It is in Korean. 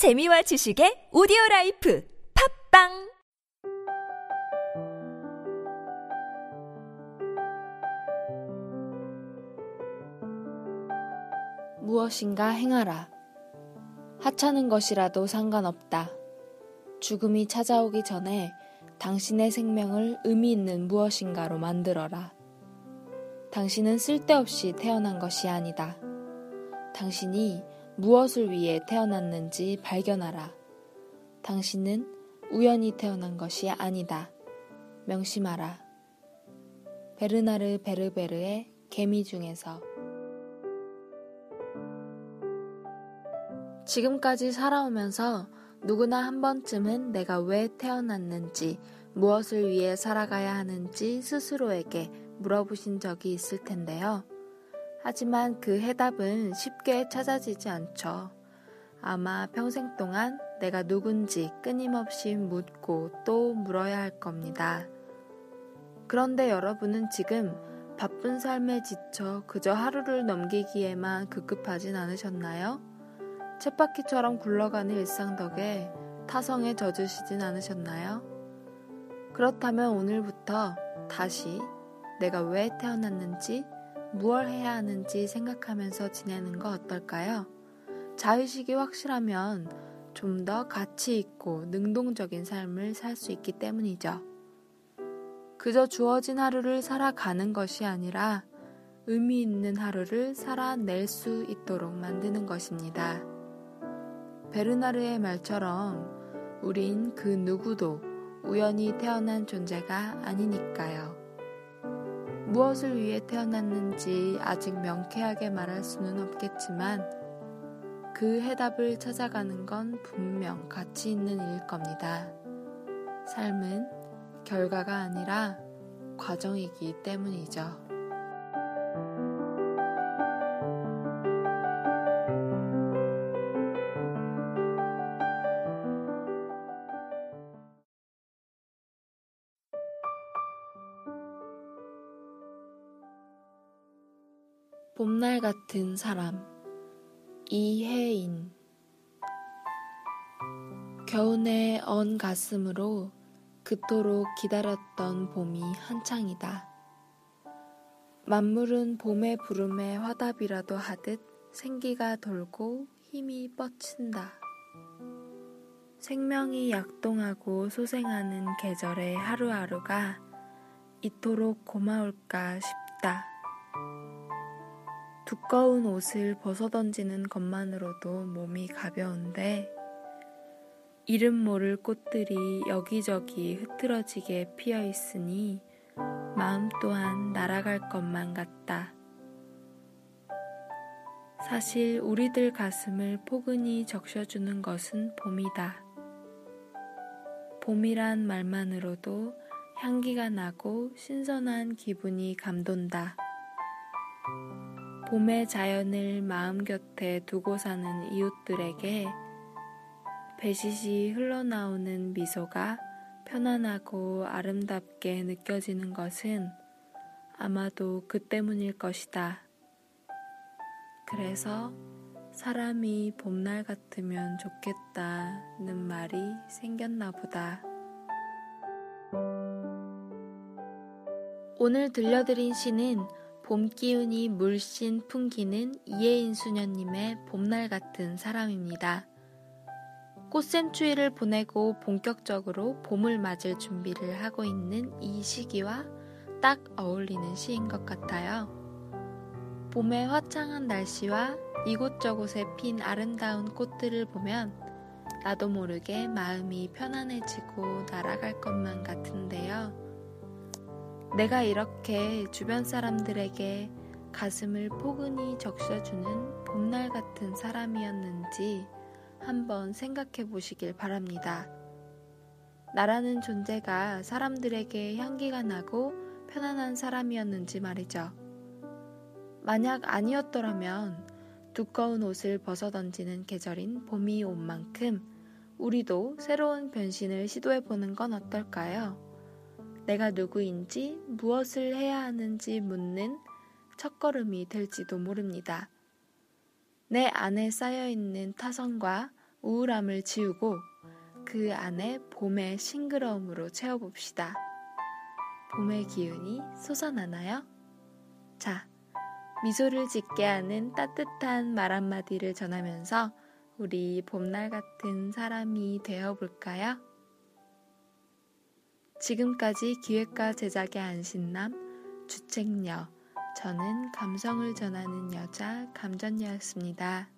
재미와 지식의 오디오 라이프 팟빵 무엇인가 행하라. 하찮은 것이라도 상관없다. 죽음이 찾아오기 전에 당신의 생명을 의미 있는 무엇인가로 만들어라. 당신은 쓸데없이 태어난 것이 아니다. 당신이 무엇을 위해 태어났는지 발견하라. 당신은 우연히 태어난 것이 아니다. 명심하라. 베르나르 베르베르의 개미 중에서 지금까지 살아오면서 누구나 한 번쯤은 내가 왜 태어났는지, 무엇을 위해 살아가야 하는지 스스로에게 물어보신 적이 있을 텐데요. 하지만 그 해답은 쉽게 찾아지지 않죠. 아마 평생 동안 내가 누군지 끊임없이 묻고 또 물어야 할 겁니다. 그런데 여러분은 지금 바쁜 삶에 지쳐 그저 하루를 넘기기에만 급급하진 않으셨나요? 쳇바퀴처럼 굴러가는 일상 덕에 타성에 젖으시진 않으셨나요? 그렇다면 오늘부터 다시 내가 왜 태어났는지, 무얼 해야 하는지 생각하면서 지내는 거 어떨까요? 자의식이 확실하면 좀 더 가치 있고 능동적인 삶을 살 수 있기 때문이죠. 그저 주어진 하루를 살아가는 것이 아니라 의미 있는 하루를 살아낼 수 있도록 만드는 것입니다. 베르나르의 말처럼 우린 그 누구도 우연히 태어난 존재가 아니니까요. 무엇을 위해 태어났는지 아직 명쾌하게 말할 수는 없겠지만 그 해답을 찾아가는 건 분명 가치 있는 일일 겁니다. 삶은 결과가 아니라 과정이기 때문이죠. 봄날 같은 사람 이혜인 겨우내 언 가슴으로 그토록 기다렸던 봄이 한창이다. 만물은 봄의 부름에 화답이라도 하듯 생기가 돌고 힘이 뻗친다. 생명이 약동하고 소생하는 계절의 하루하루가 이토록 고마울까 싶다. 두꺼운 옷을 벗어던지는 것만으로도 몸이 가벼운데 이름 모를 꽃들이 여기저기 흐트러지게 피어 있으니 마음 또한 날아갈 것만 같다. 사실 우리들 가슴을 포근히 적셔주는 것은 봄이다. 봄이란 말만으로도 향기가 나고 신선한 기분이 감돈다. 봄의 자연을 마음 곁에 두고 사는 이웃들에게 배시시 흘러나오는 미소가 편안하고 아름답게 느껴지는 것은 아마도 그 때문일 것이다. 그래서 사람이 봄날 같으면 좋겠다는 말이 생겼나 보다. 오늘 들려드린 시는 봄 기운이 물씬 풍기는 이혜인 수녀님의 봄날 같은 사람입니다. 꽃샘추위를 보내고 본격적으로 봄을 맞을 준비를 하고 있는 이 시기와 딱 어울리는 시인 것 같아요. 봄의 화창한 날씨와 이곳저곳에 핀 아름다운 꽃들을 보면 나도 모르게 마음이 편안해지고 날아갈 것만 같은데요. 내가 이렇게 주변 사람들에게 가슴을 포근히 적셔주는 봄날 같은 사람이었는지 한번 생각해 보시길 바랍니다. 나라는 존재가 사람들에게 향기가 나고 편안한 사람이었는지 말이죠. 만약 아니었더라면 두꺼운 옷을 벗어 던지는 계절인 봄이 온 만큼 우리도 새로운 변신을 시도해 보는 건 어떨까요? 내가 누구인지 무엇을 해야 하는지 묻는 첫걸음이 될지도 모릅니다. 내 안에 쌓여있는 타성과 우울함을 지우고 그 안에 봄의 싱그러움으로 채워봅시다. 봄의 기운이 솟아나나요? 자, 미소를 짓게 하는 따뜻한 말 한마디를 전하면서 우리 봄날 같은 사람이 되어볼까요? 지금까지 기획과 제작의 안신남, 주책녀, 저는 감성을 전하는 여자 감전녀였습니다.